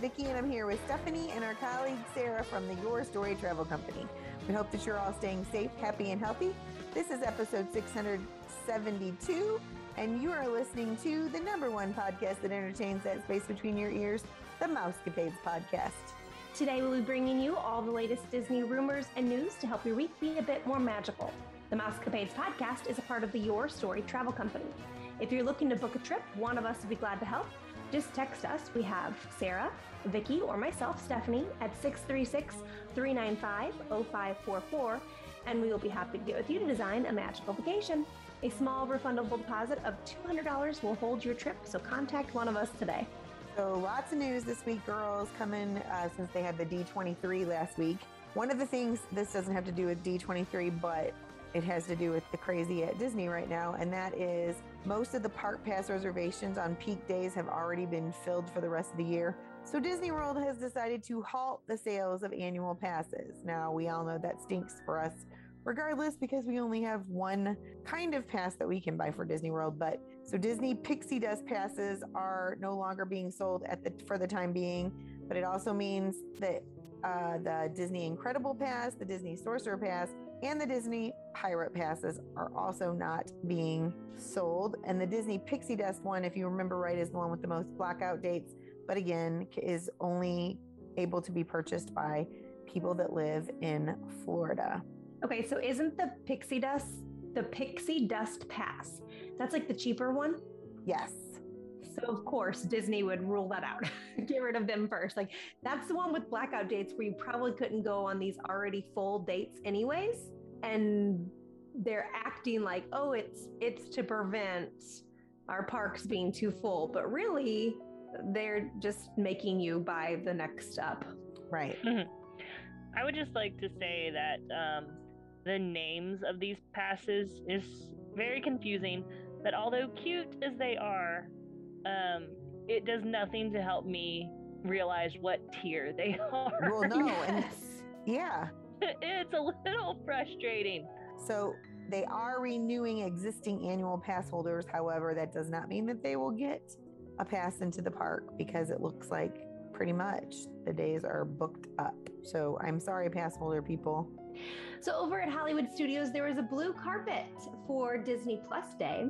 Vicki, and I'm here with Stephanie and our colleague Sarah from the Your Story Travel Company. We hope that you're all staying safe, happy, and healthy. This is episode 672, and you are listening to the number one podcast that entertains that space between your ears, the Mousecapades podcast. Today, we'll be bringing you all the latest Disney rumors and news to help your week be a bit more magical. The Mousecapades podcast is a part of the Your Story Travel Company. If you're looking to book a trip, one of us would be glad to help. Just text us. We have Sarah, Vicki, or myself, Stephanie, at 636 395 0544, and we will be happy to get with you to design a magical vacation. A small refundable deposit of $200 will hold your trip, so contact one of us today. So, lots of news this week, girls, coming uh, since they had the D23 last week. One of the things, this doesn't have to do with D23, but it has to do with the crazy at Disney right now, and that is most of the park pass reservations on peak days have already been filled for the rest of the year. So Disney World has decided to halt the sales of annual passes. Now, we all know that stinks for us regardless because we only have one kind of pass that we can buy for Disney World, but so Disney Pixie Dust passes are no longer being sold at the for the time being, but it also means that uh, the Disney Incredible Pass, the Disney Sorcerer Pass, and the Disney Pirate Passes are also not being sold. And the Disney Pixie Dust one, if you remember right, is the one with the most blackout dates, but again, is only able to be purchased by people that live in Florida. Okay, so isn't the Pixie Dust the Pixie Dust Pass? That's like the cheaper one? Yes. So of course Disney would rule that out. Get rid of them first. Like that's the one with blackout dates where you probably couldn't go on these already full dates anyways. And they're acting like, oh, it's it's to prevent our parks being too full. But really, they're just making you buy the next up. Right. I would just like to say that um, the names of these passes is very confusing. That although cute as they are, um, it does nothing to help me realize what tier they are. Well, no. And yeah. it's a little frustrating. So they are renewing existing annual pass holders. However, that does not mean that they will get a pass into the park because it looks like pretty much the days are booked up. So I'm sorry, pass holder people. So over at Hollywood Studios, there was a blue carpet for Disney Plus Day.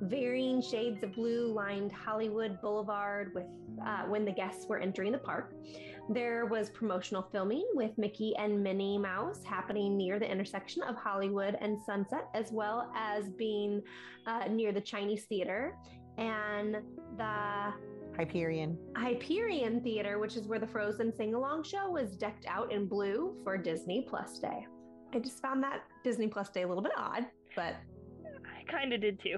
Varying shades of blue lined Hollywood Boulevard with uh, when the guests were entering the park. There was promotional filming with Mickey and Minnie Mouse happening near the intersection of Hollywood and Sunset, as well as being uh, near the Chinese Theater and the Hyperion. Hyperion Theater, which is where the Frozen sing along show was decked out in blue for Disney Plus Day. I just found that Disney Plus Day a little bit odd, but kind of did too.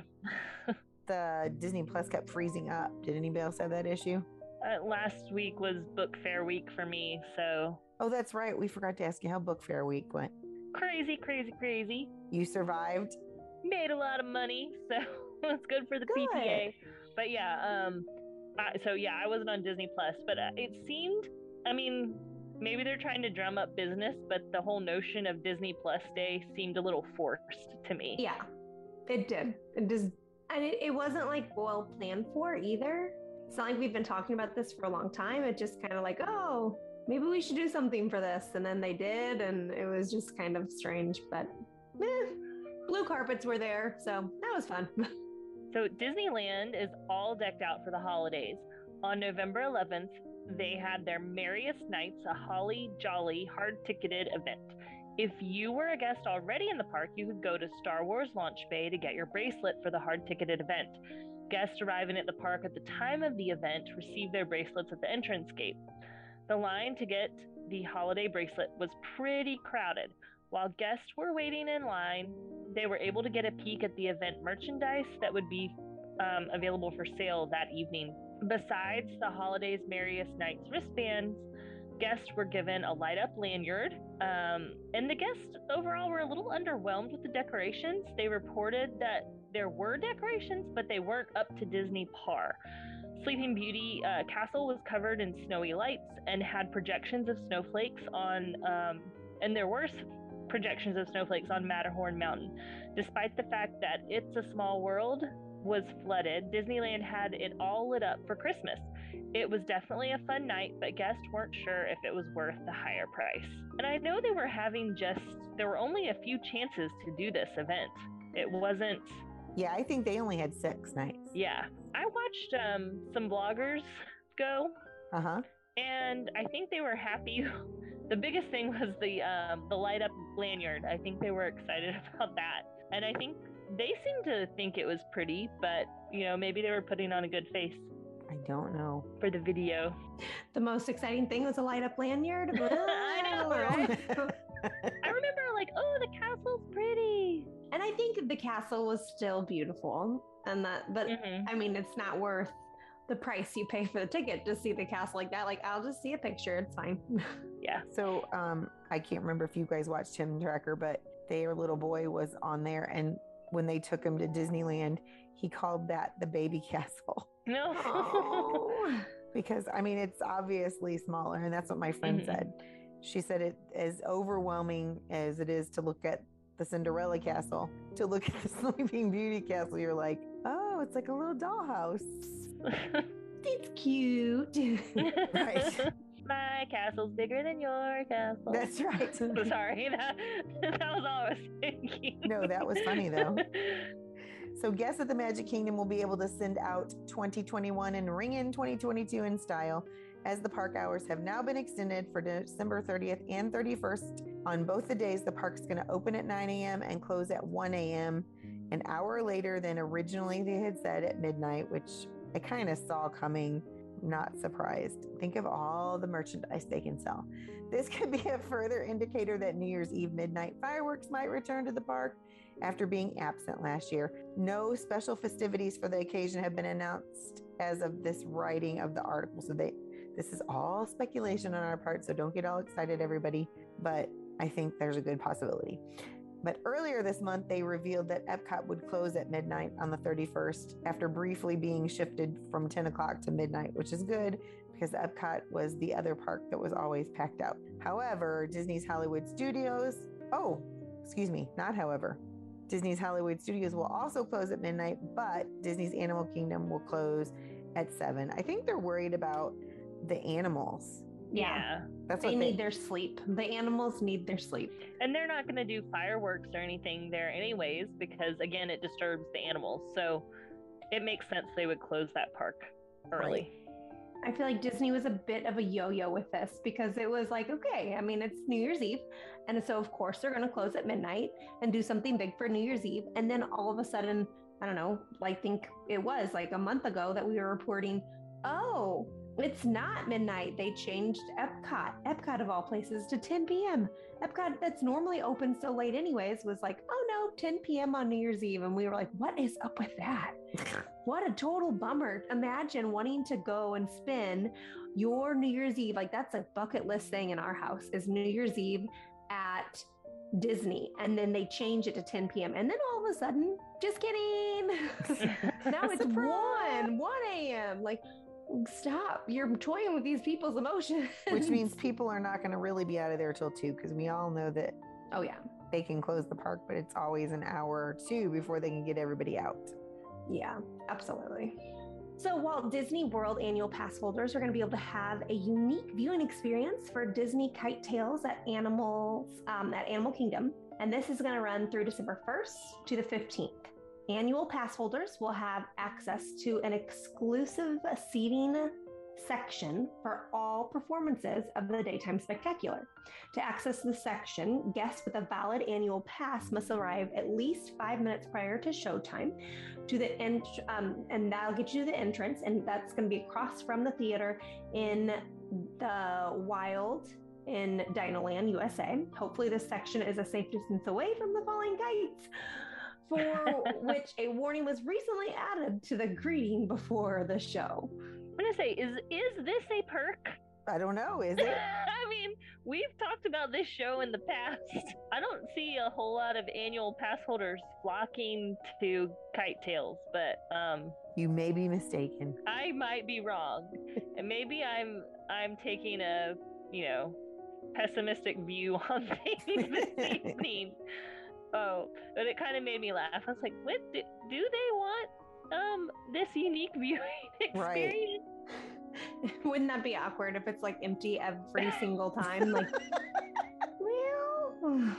the Disney Plus kept freezing up. Did anybody else have that issue? Uh, last week was book fair week for me, so. Oh, that's right. We forgot to ask you how book fair week went. Crazy, crazy, crazy. You survived. Made a lot of money, so it's good for the Good. PTA. But yeah, um, I, so yeah, I wasn't on Disney Plus, but uh, it seemed. I mean, maybe they're trying to drum up business, but the whole notion of Disney Plus Day seemed a little forced to me. yeah, it did. It just, and it, it wasn't like well planned for either. It's not like we've been talking about this for a long time. It just kind of like, oh, maybe we should do something for this. And then they did, and it was just kind of strange, but blue carpets were there. So that was fun. So Disneyland is all decked out for the holidays. On November 11th, they had their Merriest Nights, a holly jolly hard ticketed event. If you were a guest already in the park, you could go to Star Wars Launch Bay to get your bracelet for the hard ticketed event. Guests arriving at the park at the time of the event receive their bracelets at the entrance gate. The line to get the holiday bracelet was pretty crowded. While guests were waiting in line, they were able to get a peek at the event merchandise that would be um, available for sale that evening Besides the holiday's merriest nights wristbands, guests were given a light up lanyard. Um, and the guests overall were a little underwhelmed with the decorations. They reported that there were decorations, but they weren't up to Disney par. Sleeping Beauty uh, Castle was covered in snowy lights and had projections of snowflakes on, um, and there were projections of snowflakes on Matterhorn Mountain. Despite the fact that It's a Small World was flooded, Disneyland had it all lit up for Christmas. It was definitely a fun night, but guests weren't sure if it was worth the higher price. And I know they were having just, there were only a few chances to do this event. It wasn't. Yeah, I think they only had six nights. Yeah. I watched um, some bloggers go. Uh huh. And I think they were happy. the biggest thing was the um, the light up lanyard. I think they were excited about that. And I think they seemed to think it was pretty, but you know, maybe they were putting on a good face. I don't know. For the video. The most exciting thing was a light up lanyard. I know, right? I remember like, oh, the castle's pretty. And I think the castle was still beautiful. And that but mm-hmm. I mean it's not worth the price you pay for the ticket to see the castle like that. Like I'll just see a picture. It's fine. yeah. So um I can't remember if you guys watched Tim Tracker, but their little boy was on there and when they took him to Disneyland, he called that the baby castle. No. Oh. because I mean, it's obviously smaller, and that's what my friend mm-hmm. said. She said it as overwhelming as it is to look at the Cinderella castle, to look at the Sleeping Beauty castle, you're like, oh, it's like a little dollhouse. it's cute. right. My castle's bigger than your castle. That's right. Sorry, that, that was all I was thinking. No, that was funny though. So guests at the Magic Kingdom will be able to send out 2021 and ring in 2022 in style as the park hours have now been extended for December 30th and 31st. On both the days, the park is going to open at 9 a.m. and close at 1 a.m. An hour later than originally they had said at midnight, which I kind of saw coming not surprised. Think of all the merchandise they can sell. This could be a further indicator that New Year's Eve midnight fireworks might return to the park after being absent last year. No special festivities for the occasion have been announced as of this writing of the article. So they this is all speculation on our part, so don't get all excited everybody, but I think there's a good possibility. But earlier this month, they revealed that Epcot would close at midnight on the 31st after briefly being shifted from 10 o'clock to midnight, which is good because Epcot was the other park that was always packed out. However, Disney's Hollywood Studios, oh, excuse me, not however. Disney's Hollywood Studios will also close at midnight, but Disney's Animal Kingdom will close at 7. I think they're worried about the animals yeah. That's they need they... their sleep. The animals need their sleep. And they're not going to do fireworks or anything there, anyways, because again, it disturbs the animals. So it makes sense they would close that park early. Right. I feel like Disney was a bit of a yo yo with this because it was like, okay, I mean, it's New Year's Eve. And so, of course, they're going to close at midnight and do something big for New Year's Eve. And then all of a sudden, I don't know, I think it was like a month ago that we were reporting, oh, it's not midnight. They changed Epcot, Epcot of all places, to 10 p.m. Epcot, that's normally open so late, anyways, was like, oh no, 10 p.m. on New Year's Eve. And we were like, what is up with that? what a total bummer. Imagine wanting to go and spend your New Year's Eve. Like, that's a bucket list thing in our house is New Year's Eve at Disney. And then they change it to 10 p.m. And then all of a sudden, just kidding. now it's 1, 1 a.m. Like, stop you're toying with these people's emotions. Which means people are not going to really be out of there till two because we all know that oh yeah. they can close the park but it's always an hour or two before they can get everybody out. Yeah absolutely. So Walt Disney World annual pass holders are going to be able to have a unique viewing experience for Disney Kite Tails at Animals um, at Animal Kingdom, and this is going to run through December 1st to the 15th. Annual pass holders will have access to an exclusive seating section for all performances of the Daytime Spectacular. To access the section, guests with a valid annual pass must arrive at least five minutes prior to showtime to the ent- um, and that'll get you to the entrance, and that's going to be across from the theater in the Wild in Dinoland, USA. Hopefully, this section is a safe distance away from the falling kites for which a warning was recently added to the greeting before the show. I'm gonna say, is is this a perk? I don't know. Is it? I mean, we've talked about this show in the past. I don't see a whole lot of annual pass holders flocking to Kite Tails, but um, you may be mistaken. I might be wrong, and maybe I'm I'm taking a you know pessimistic view on things this evening. Oh, but it kind of made me laugh. I was like, what do, do they want um this unique viewing Right. experience? Wouldn't that be awkward if it's like empty every single time? Like, well,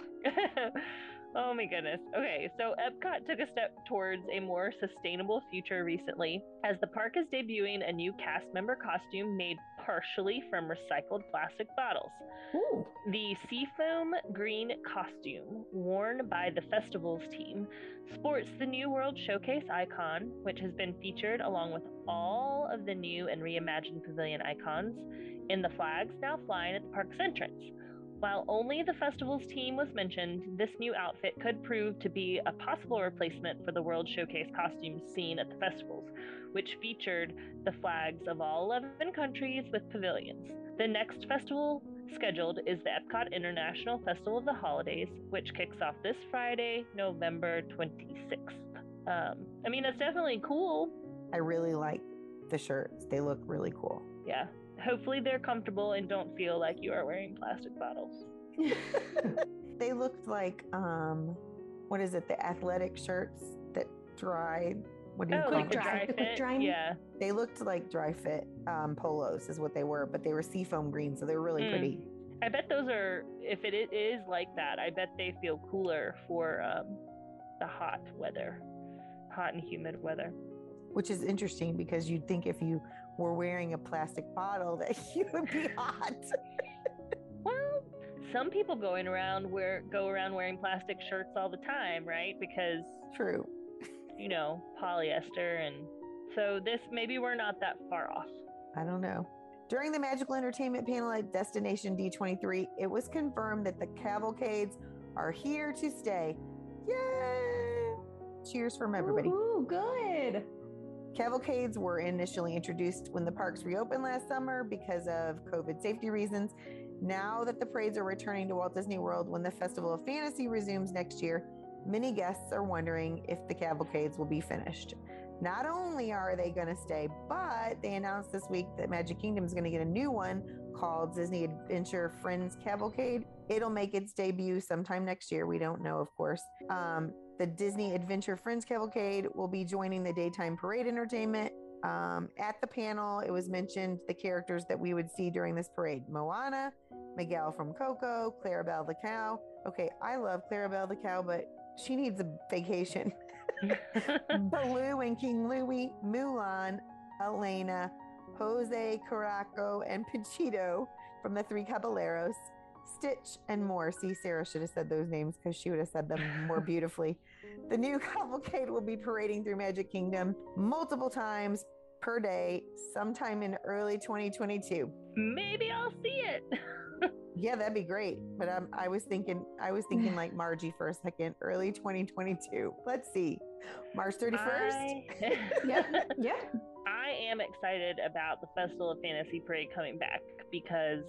oh my goodness. Okay, so Epcot took a step towards a more sustainable future recently as the park is debuting a new cast member costume made partially from recycled plastic bottles. ooh, The seafoam green costume, worn by the festival's team, sports the New World Showcase icon, which has been featured along with all of the new and reimagined pavilion icons in the flags now flying at the park's entrance. While only the festival's team was mentioned, this new outfit could prove to be a possible replacement for the World Showcase costumes seen at the festivals, which featured the flags of all 11 countries with pavilions. The next festival scheduled is the Epcot International Festival of the Holidays, which kicks off this Friday, November 26th. Um, I mean, it's definitely cool. I really like the shirts. They look really cool. Yeah. Hopefully, they're comfortable and don't feel like you are wearing plastic bottles. they looked like um what is it? The athletic shirts that dry. What do you oh, call like the them? dry- dry fit? drying? Yeah. They looked like dry fit um, polos, is what they were, but they were seafoam green, so they were really Mm. pretty. I bet those are, if it is like that, I bet they feel cooler for um, the hot weather, hot and humid weather. Which is interesting because you'd think if you were wearing a plastic bottle that you would be hot. Well, some people going around wear go around wearing plastic shirts all the time, right? Because True. you know polyester, and so this maybe we're not that far off. I don't know. During the magical entertainment panel at Destination D23, it was confirmed that the cavalcades are here to stay. Yay! Cheers from everybody. Ooh, good. Cavalcades were initially introduced when the parks reopened last summer because of COVID safety reasons. Now that the parades are returning to Walt Disney World when the Festival of Fantasy resumes next year, many guests are wondering if the cavalcades will be finished. Not only are they going to stay, but they announced this week that Magic Kingdom is going to get a new one called Disney Adventure Friends Cavalcade. It'll make its debut sometime next year. We don't know, of course. Um, the Disney Adventure Friends Cavalcade will be joining the daytime parade entertainment. Um, at the panel, it was mentioned the characters that we would see during this parade Moana, Miguel from Coco, Clarabelle the cow. Okay, I love Clarabelle the cow, but she needs a vacation. Baloo and King Louie, Mulan, Elena, Jose Caraco, and Pachito from the Three Caballeros, Stitch, and more. See, Sarah should have said those names because she would have said them more beautifully. The new cavalcade will be parading through Magic Kingdom multiple times per day, sometime in early 2022. maybe I'll see it. Yeah, that'd be great. But um, I was thinking, I was thinking like Margie for a second, early 2022. Let's see, March 31st. I- yeah, Yep. I am excited about the Festival of Fantasy Parade coming back because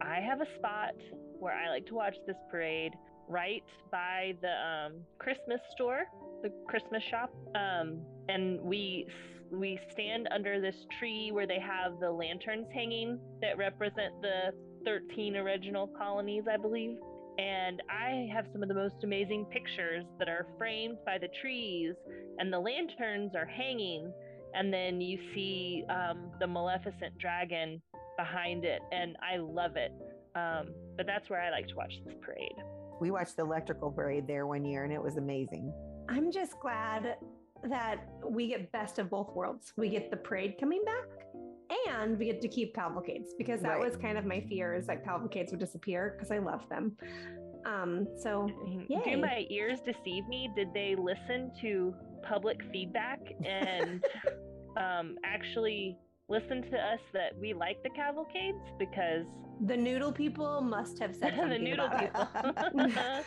I have a spot where I like to watch this parade right by the um, Christmas store, the Christmas shop, um, and we we stand under this tree where they have the lanterns hanging that represent the 13 original colonies, I believe. And I have some of the most amazing pictures that are framed by the trees, and the lanterns are hanging and then you see um, the Maleficent dragon behind it, and I love it. Um, but that's where I like to watch this parade. We watched the electrical parade there one year, and it was amazing. I'm just glad that we get best of both worlds. We get the parade coming back and we get to keep cavalcades because that Right. was kind of my fear is that cavalcades would disappear because I love them. Um, so Yay. Do my ears deceive me? Did they listen to public feedback and um, actually listen to us that we like the cavalcades? Because the noodle people must have said the noodle people.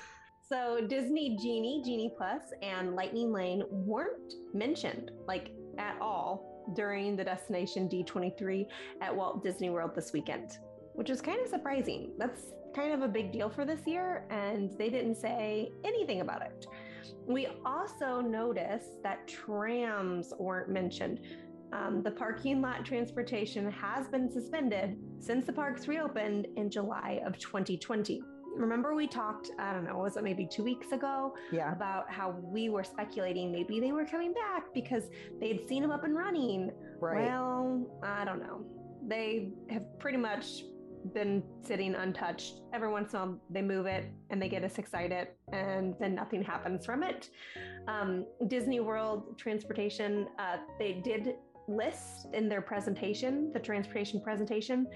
So Disney Genie, Genie Plus, and Lightning Lane weren't mentioned like at all during the Destination D23 at Walt Disney World this weekend, which is kind of surprising. That's kind of a big deal for this year, and they didn't say anything about it. We also noticed that trams weren't mentioned. Um, the parking lot transportation has been suspended since the parks reopened in July of 2020. Remember, we talked, I don't know, was it maybe two weeks ago? Yeah. About how we were speculating maybe they were coming back because they'd seen them up and running. Right. Well, I don't know. They have pretty much been sitting untouched. Every once in a while, they move it and they get us excited, and then nothing happens from it. Um, Disney World Transportation, uh, they did list in their presentation, the transportation presentation,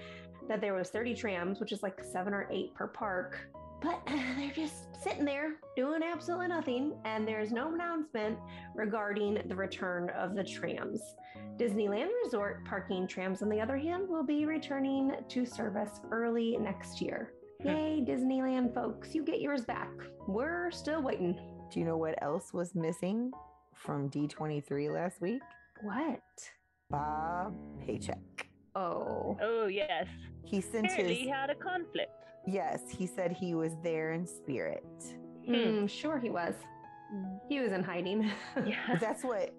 that there was 30 trams, which is like seven or eight per park. But uh, they're just sitting there doing absolutely nothing, and there's no announcement regarding the return of the trams. Disneyland Resort parking trams, on the other hand, will be returning to service early next year. Hmm. Yay, Disneyland folks, you get yours back. We're still waiting. Do you know what else was missing from D23 last week? What? Bob Paycheck. Oh. Oh, yes. He sent Apparently, his. he had a conflict. Yes, he said he was there in spirit. Hmm, sure he was. He was in hiding. Yeah. that's what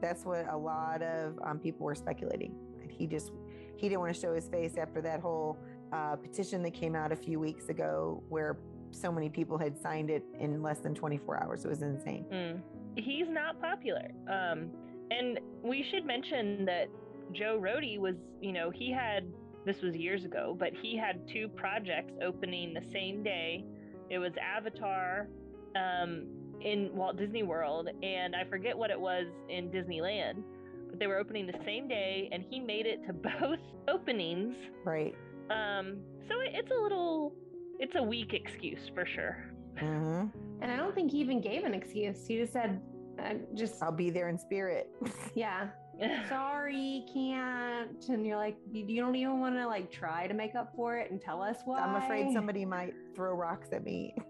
that's what a lot of um, people were speculating. He just he didn't want to show his face after that whole uh, petition that came out a few weeks ago, where so many people had signed it in less than 24 hours. It was insane. Mm. He's not popular. Um, and we should mention that Joe Rohde was, you know, he had this was years ago, but he had two projects opening the same day. It was Avatar um, in Walt Disney World, and I forget what it was in Disneyland, but they were opening the same day, and he made it to both openings. Right. Um, so it, it's a little, it's a weak excuse for sure. hmm and I don't think he even gave an excuse. He just said, uh, just, I'll be there in spirit. yeah, sorry, can't. And you're like, you, you don't even want to like try to make up for it and tell us why. I'm afraid somebody might throw rocks at me.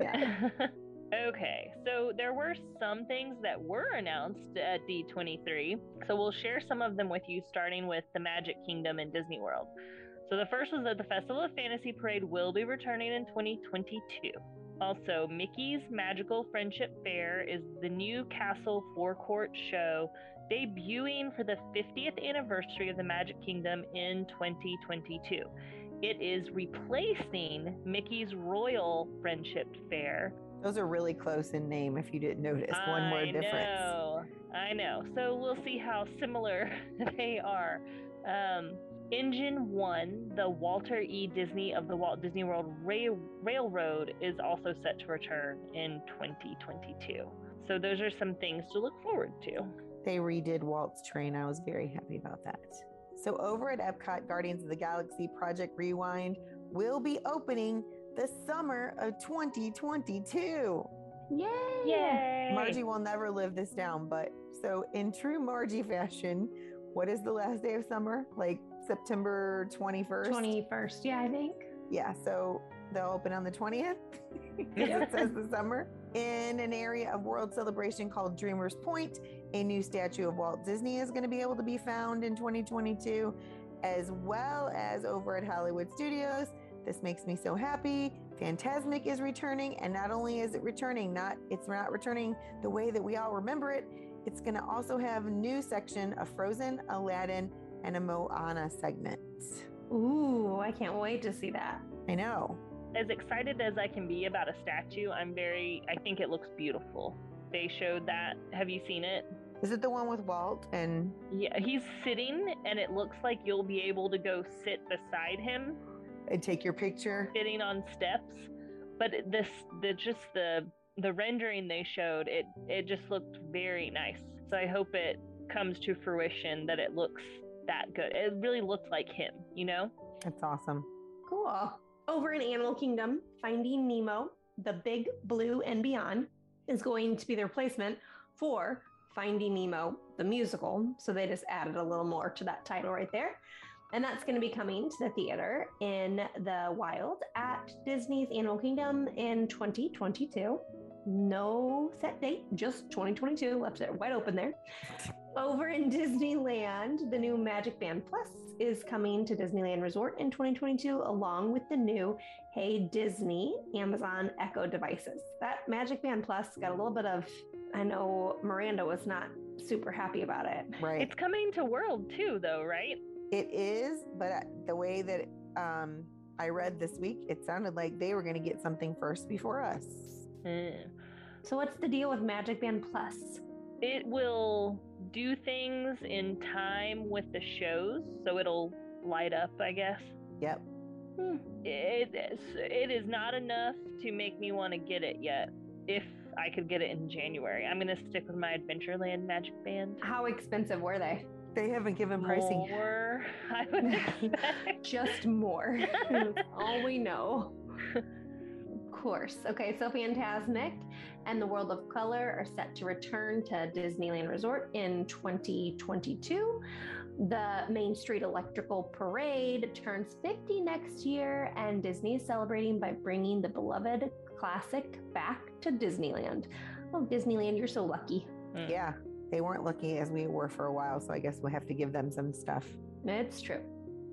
Yeah. okay, so there were some things that were announced at D23. So we'll share some of them with you, starting with the Magic Kingdom in Disney World. So the first was that the Festival of Fantasy Parade will be returning in 2022. Also, Mickey's Magical Friendship Fair is the new Castle Forecourt show debuting for the 50th anniversary of the Magic Kingdom in 2022. It is replacing Mickey's Royal Friendship Fair. Those are really close in name if you didn't notice. One word I difference. know, I know. So we'll see how similar they are. Um, Engine One, the Walter E. Disney of the Walt Disney World Rail- Railroad, is also set to return in 2022. So those are some things to look forward to. They redid Walt's train. I was very happy about that. So, over at Epcot, Guardians of the Galaxy Project Rewind will be opening the summer of 2022. Yay! Yay! Margie will never live this down, but so in true Margie fashion, what is the last day of summer? Like September 21st? 21st, yeah, I think. Yeah, so they'll open on the 20th because it says the summer in an area of world celebration called Dreamers Point. A new statue of Walt Disney is going to be able to be found in 2022, as well as over at Hollywood Studios. This makes me so happy. Fantasmic is returning, and not only is it returning, not it's not returning the way that we all remember it. It's going to also have a new section of Frozen, Aladdin, and a Moana segment. Ooh, I can't wait to see that. I know. As excited as I can be about a statue, I'm very, I think it looks beautiful. They showed that. Have you seen it? Is it the one with Walt and Yeah, he's sitting, and it looks like you'll be able to go sit beside him, and take your picture? sitting on steps. But this, the just the the rendering they showed, it it just looked very nice. So I hope it comes to fruition that it looks that good. It really looked like him, you know. That's awesome. Cool. Over in Animal Kingdom, Finding Nemo, The Big Blue and Beyond is going to be the replacement for Finding Nemo, the musical. So they just added a little more to that title right there. And that's going to be coming to the theater in the wild at Disney's Animal Kingdom in 2022. No set date, just 2022. Left it wide open there. Over in Disneyland, the new Magic Band Plus is coming to Disneyland Resort in 2022, along with the new Hey Disney Amazon Echo devices. That Magic Band Plus got a little bit of, I know Miranda was not super happy about it. Right. It's coming to World too, though, right? It is, but uh, the way that um, I read this week, it sounded like they were going to get something first before us. Mm. So, what's the deal with Magic Band Plus? It will do things in time with the shows, so it'll light up, I guess. Yep. Hmm. It is, it is not enough to make me want to get it yet. If I could get it in January, I'm going to stick with my Adventureland Magic Band. How expensive were they? They haven't given pricing. More, I would expect. Just more. All we know. Of course. Okay, so Fantasmic and the World of Color are set to return to Disneyland Resort in 2022. The Main Street Electrical Parade turns 50 next year, and Disney is celebrating by bringing the beloved classic back to Disneyland. Oh, Disneyland, you're so lucky. Mm. Yeah. They weren't lucky as we were for a while, so I guess we'll have to give them some stuff. It's true.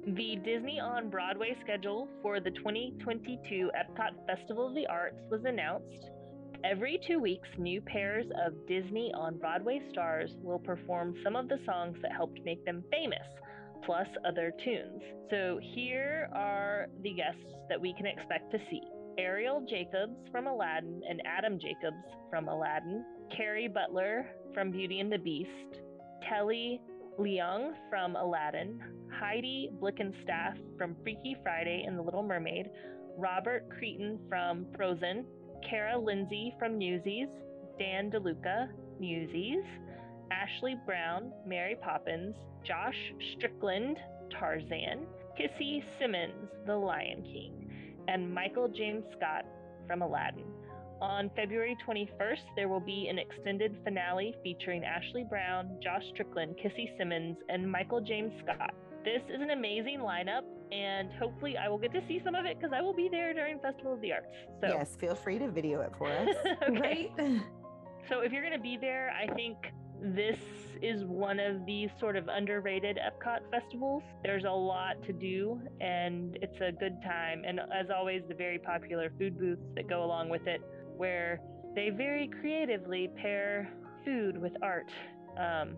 The Disney on Broadway schedule for the 2022 Epcot Festival of the Arts was announced. Every two weeks, new pairs of Disney on Broadway stars will perform some of the songs that helped make them famous, plus other tunes. So here are the guests that we can expect to see. Arielle Jacobs from Aladdin and Adam Jacobs from Aladdin, Kerry Butler from Beauty and the Beast, Telly Leung from Aladdin, Heidi Blickenstaff from Freaky Friday and The Little Mermaid, Robert Creighton from Frozen, Kara Lindsay from Newsies, Dan DeLuca, Newsies, Ashley Brown, Mary Poppins, Josh Strickland, Tarzan, Kissy Simmons, The Lion King, and Michael James Scott from Aladdin. On February 21st, there will be an extended finale featuring Ashley Brown, Josh Strickland, Kissy Simmons, and Michael James Scott. This is an amazing lineup, and hopefully, I will get to see some of it because I will be there during Festival of the Arts. So, Yes, feel free to video it for us. okay. Right? So if you're going to be there, I think this is one of these sort of underrated Epcot festivals. There's a lot to do and it's a good time. And as always, the very popular food booths that go along with it, where they very creatively pair food with art um,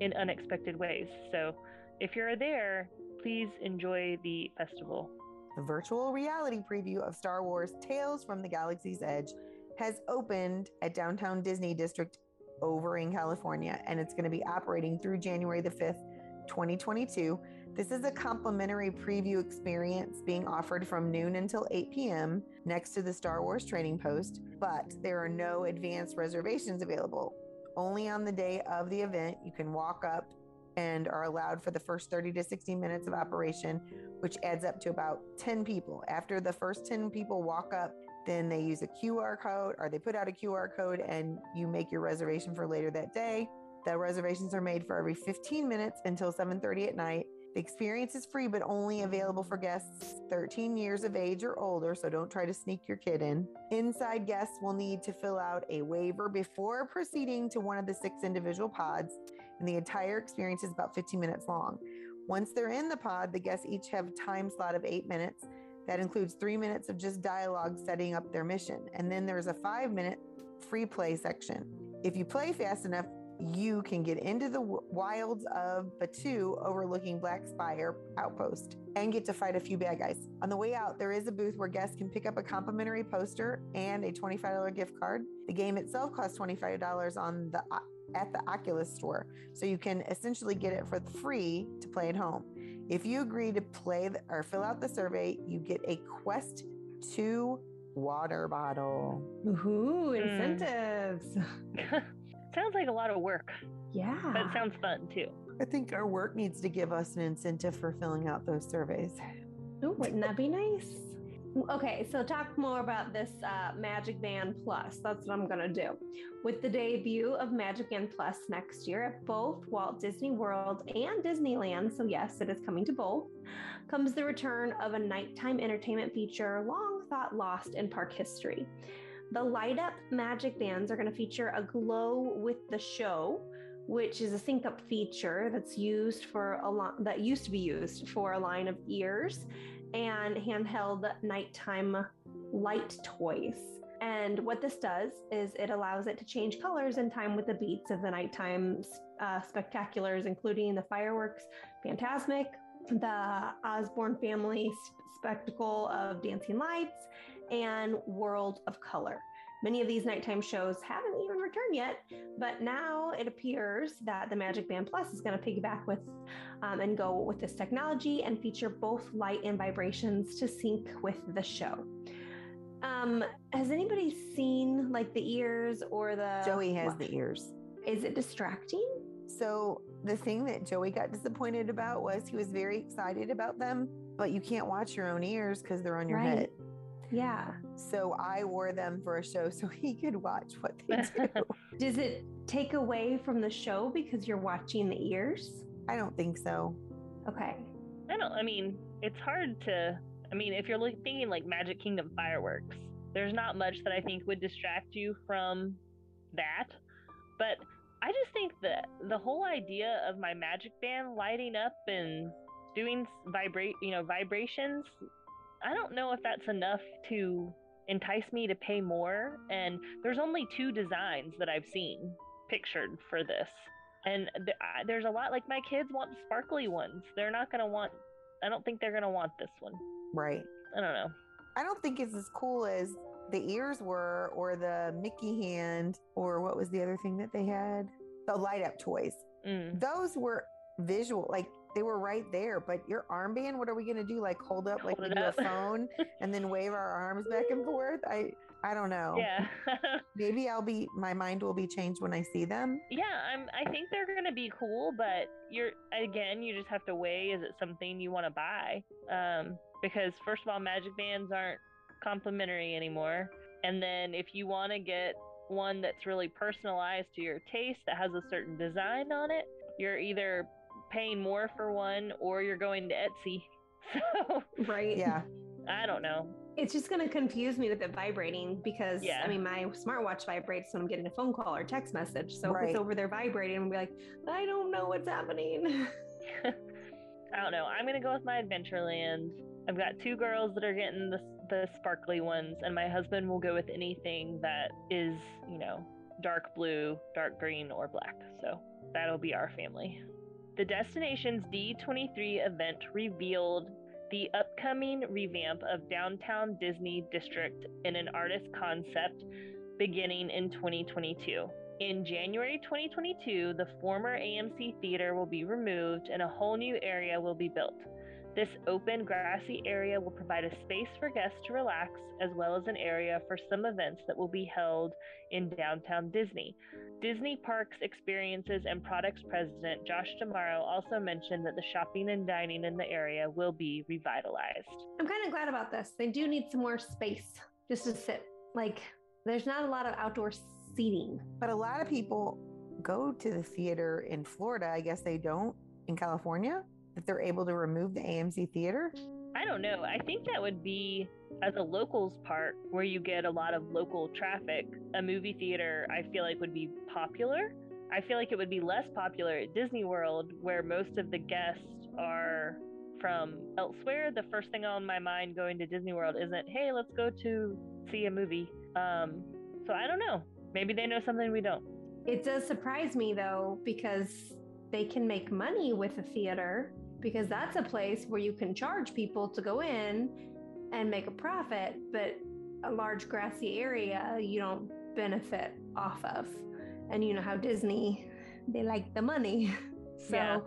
in unexpected ways. So if you're there, please enjoy the festival. The virtual reality preview of Star Wars Tales from the Galaxy's Edge has opened at Downtown Disney District over in California, and it's going to be operating through January the 5th, 2022. This is a complimentary preview experience being offered from noon until 8 p.m. next to the Star Wars Trading Post, but there are no advanced reservations available. Only on the day of the event, you can walk up and are allowed for the first 30 to 60 minutes of operation, which adds up to about 10 people. After the first 10 people walk up, then they use a QR code or they put out a QR code and you make your reservation for later that day. The reservations are made for every 15 minutes until 7:30 at night. The experience is free but only available for guests 13 years of age or older, so don't try to sneak your kid in. Inside guests will need to fill out a waiver before proceeding to one of the six individual pods, and the entire experience is about 15 minutes long. Once they're in the pod, the guests each have a time slot of 8 minutes. That includes 3 minutes of just dialogue setting up their mission, and then there's a 5-minute free play section. If you play fast enough, you can get into the wilds of Batuu overlooking Black Spire Outpost and get to fight a few bad guys. On the way out, there is a booth where guests can pick up a complimentary poster and a $25 gift card. The game itself costs $25 on the uh, at the Oculus store, so you can essentially get it for free to play at home. If you agree to play the, or fill out the survey, you get a Quest 2 water bottle. Ooh, hmm. incentives. sounds like a lot of work, Yeah. but it sounds fun too. I think our work needs to give us an incentive for filling out those surveys. Ooh, wouldn't that be nice? Okay, so talk more about this uh, Magic Band Plus. That's what I'm going to do. With the debut of Magic Band Plus next year at both Walt Disney World and Disneyland, so yes, it is coming to both, comes the return of a nighttime entertainment feature long thought lost in park history. The light up magic bands are going to feature a glow with the show which is a sync up feature that's used for a lot that used to be used for a line of ears and handheld nighttime light toys. And what this does is it allows it to change colors in time with the beats of the nighttime uh, spectaculars, including the fireworks, Fantasmic, the Osborne family spectacle of dancing lights, and World of Color. Many of these nighttime shows haven't even returned yet, but now it appears that the Magic Band Plus is going to piggyback with um, and go with this technology and feature both light and vibrations to sync with the show. Um, has anybody seen like the ears or the Joey has the ears. Is it distracting? So the thing that Joey got disappointed about was he was very excited about them, but you can't watch your own ears because they're on your Right. head. Yeah. So I wore them for a show so he could watch what they do. Does it take away from the show because you're watching the ears? I don't think so. Okay. I don't. I mean, it's hard to. I mean, if you're thinking like Magic Kingdom fireworks, there's not much that I think would distract you from that. But I just think that the whole idea of my magic band lighting up and doing vibrate, you know, vibrations. I don't know if that's enough to entice me to pay more. And there's only two designs that I've seen pictured for this. And th- I- there's a lot like my kids want sparkly ones. They're not going to want, I don't think they're going to want this one. Right. I don't know. I don't think it's as cool as the ears were or the Mickey hand or what was the other thing that they had? The light up toys. Mm. Those were visual, like they were right there. But your armband, what are we gonna do? Like hold up like Hold we do up. a phone and then wave our arms back and forth? I I don't know. Yeah. Maybe I'll be my mind will be changed when I see them. yeah, I'm I think they're going to be cool, but you're again, you just have to weigh is it something you want to buy? Um because first of all, magic bands aren't complimentary anymore. And then if you want to get one that's really personalized to your taste that has a certain design on it, you're either paying more for one or you're going to Etsy. So, Right. Yeah. I don't know. It's just going to confuse me with it vibrating because Yeah. I mean, my smartwatch vibrates when I'm getting a phone call or text message. So if it's over there vibrating, I'm be like, I don't know what's happening. I don't know. I'm gonna go with my Adventureland. I've got two girls that are getting the the sparkly ones, and my husband will go with anything that is, you know, dark blue, dark green, or black. So that'll be our family. The Destinations D23 event revealed the upcoming revamp of downtown Disney District in an artist concept beginning in 2022. In January 2022, the former AMC Theater will be removed and a whole new area will be built. This open, grassy area will provide a space for guests to relax, as well as an area for some events that will be held in downtown Disney. Disney Parks Experiences and Products President Josh D'Amaro also mentioned that the shopping and dining in the area will be revitalized. I'm kind of glad about this. They do need some more space just to sit. Like, there's not a lot of outdoor seating. But a lot of people go to the theater in Florida. I guess they don't in California. That they're able to remove the AMC theater. I don't know. I think that would be as a locals park where you get a lot of local traffic. A movie theater, I feel like would be popular. I feel like it would be less popular at Disney World where most of the guests are from elsewhere. The first thing on my mind going to Disney World isn't, "Hey, let's go to see a movie." Um, so I don't know. Maybe they know something we don't. It does surprise me though, because they can make money with a theater, because that's a place where you can charge people to go in and make a profit, but a large grassy area you don't benefit off of. And you know how Disney, they like the money. So, Yeah.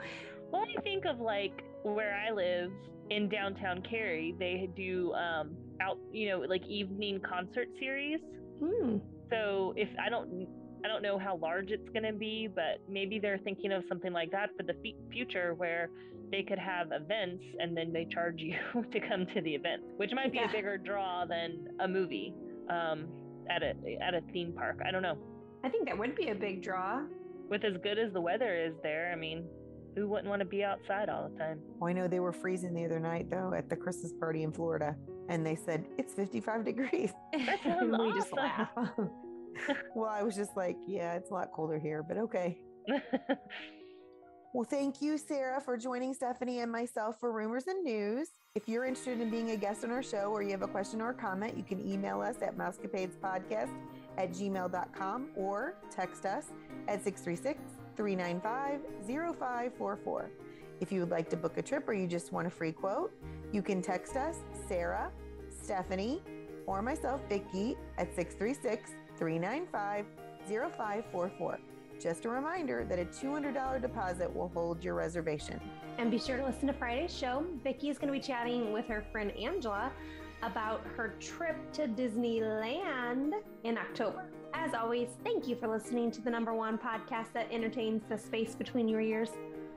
Well, I think of like where I live in downtown Cary, they do um out, you know, like evening concert series. hmm, So if I don't I don't know how large it's going to be, but maybe they're thinking of something like that for the f- future where they could have events and then they charge you to come to the event, which might be Yeah. a bigger draw than a movie um at a at a theme park. I don't know. I think that would be a big draw. With as good as the weather is there, I mean, who wouldn't want to be outside all the time? Oh, I know they were freezing the other night though at the Christmas party in Florida, and they said it's 55 degrees. That sounds and we just awesome. laugh. well, I was just like, yeah, it's a lot colder here, but okay. Well, thank you, Sarah, for joining Stephanie and myself for Rumors and News. If you're interested in being a guest on our show or you have a question or comment, you can email us at mousecapadespodcast at gmail.com or text us at 636 395 0544. If you would like to book a trip or you just want a free quote, you can text us, Sarah, Stephanie, or myself, Vicki, at 636 395 0544. Just a reminder that a $200 deposit will hold your reservation. And be sure to listen to Friday's show. Vicki is going to be chatting with her friend Angela about her trip to Disneyland in October. As always, thank you for listening to the number one podcast that entertains the space between your ears,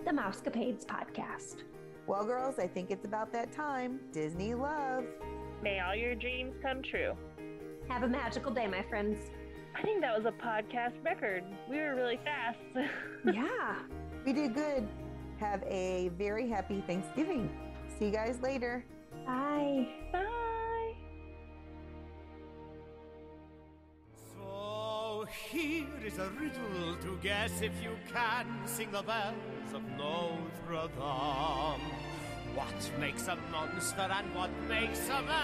the Mousecapades Podcast. Well, girls, I think it's about that time. Disney love. May all your dreams come true. Have a magical day, my friends. I think that was a podcast record. We were really fast. yeah. We did good. Have a very happy Thanksgiving. See you guys later. Bye. Bye. So here is a riddle to guess if you can sing the bells of Notre Dame. What makes a monster and what makes a man?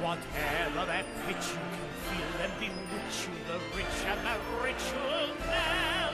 Whatever that pitch you can feel and bewitch you, the rich and the ritual now.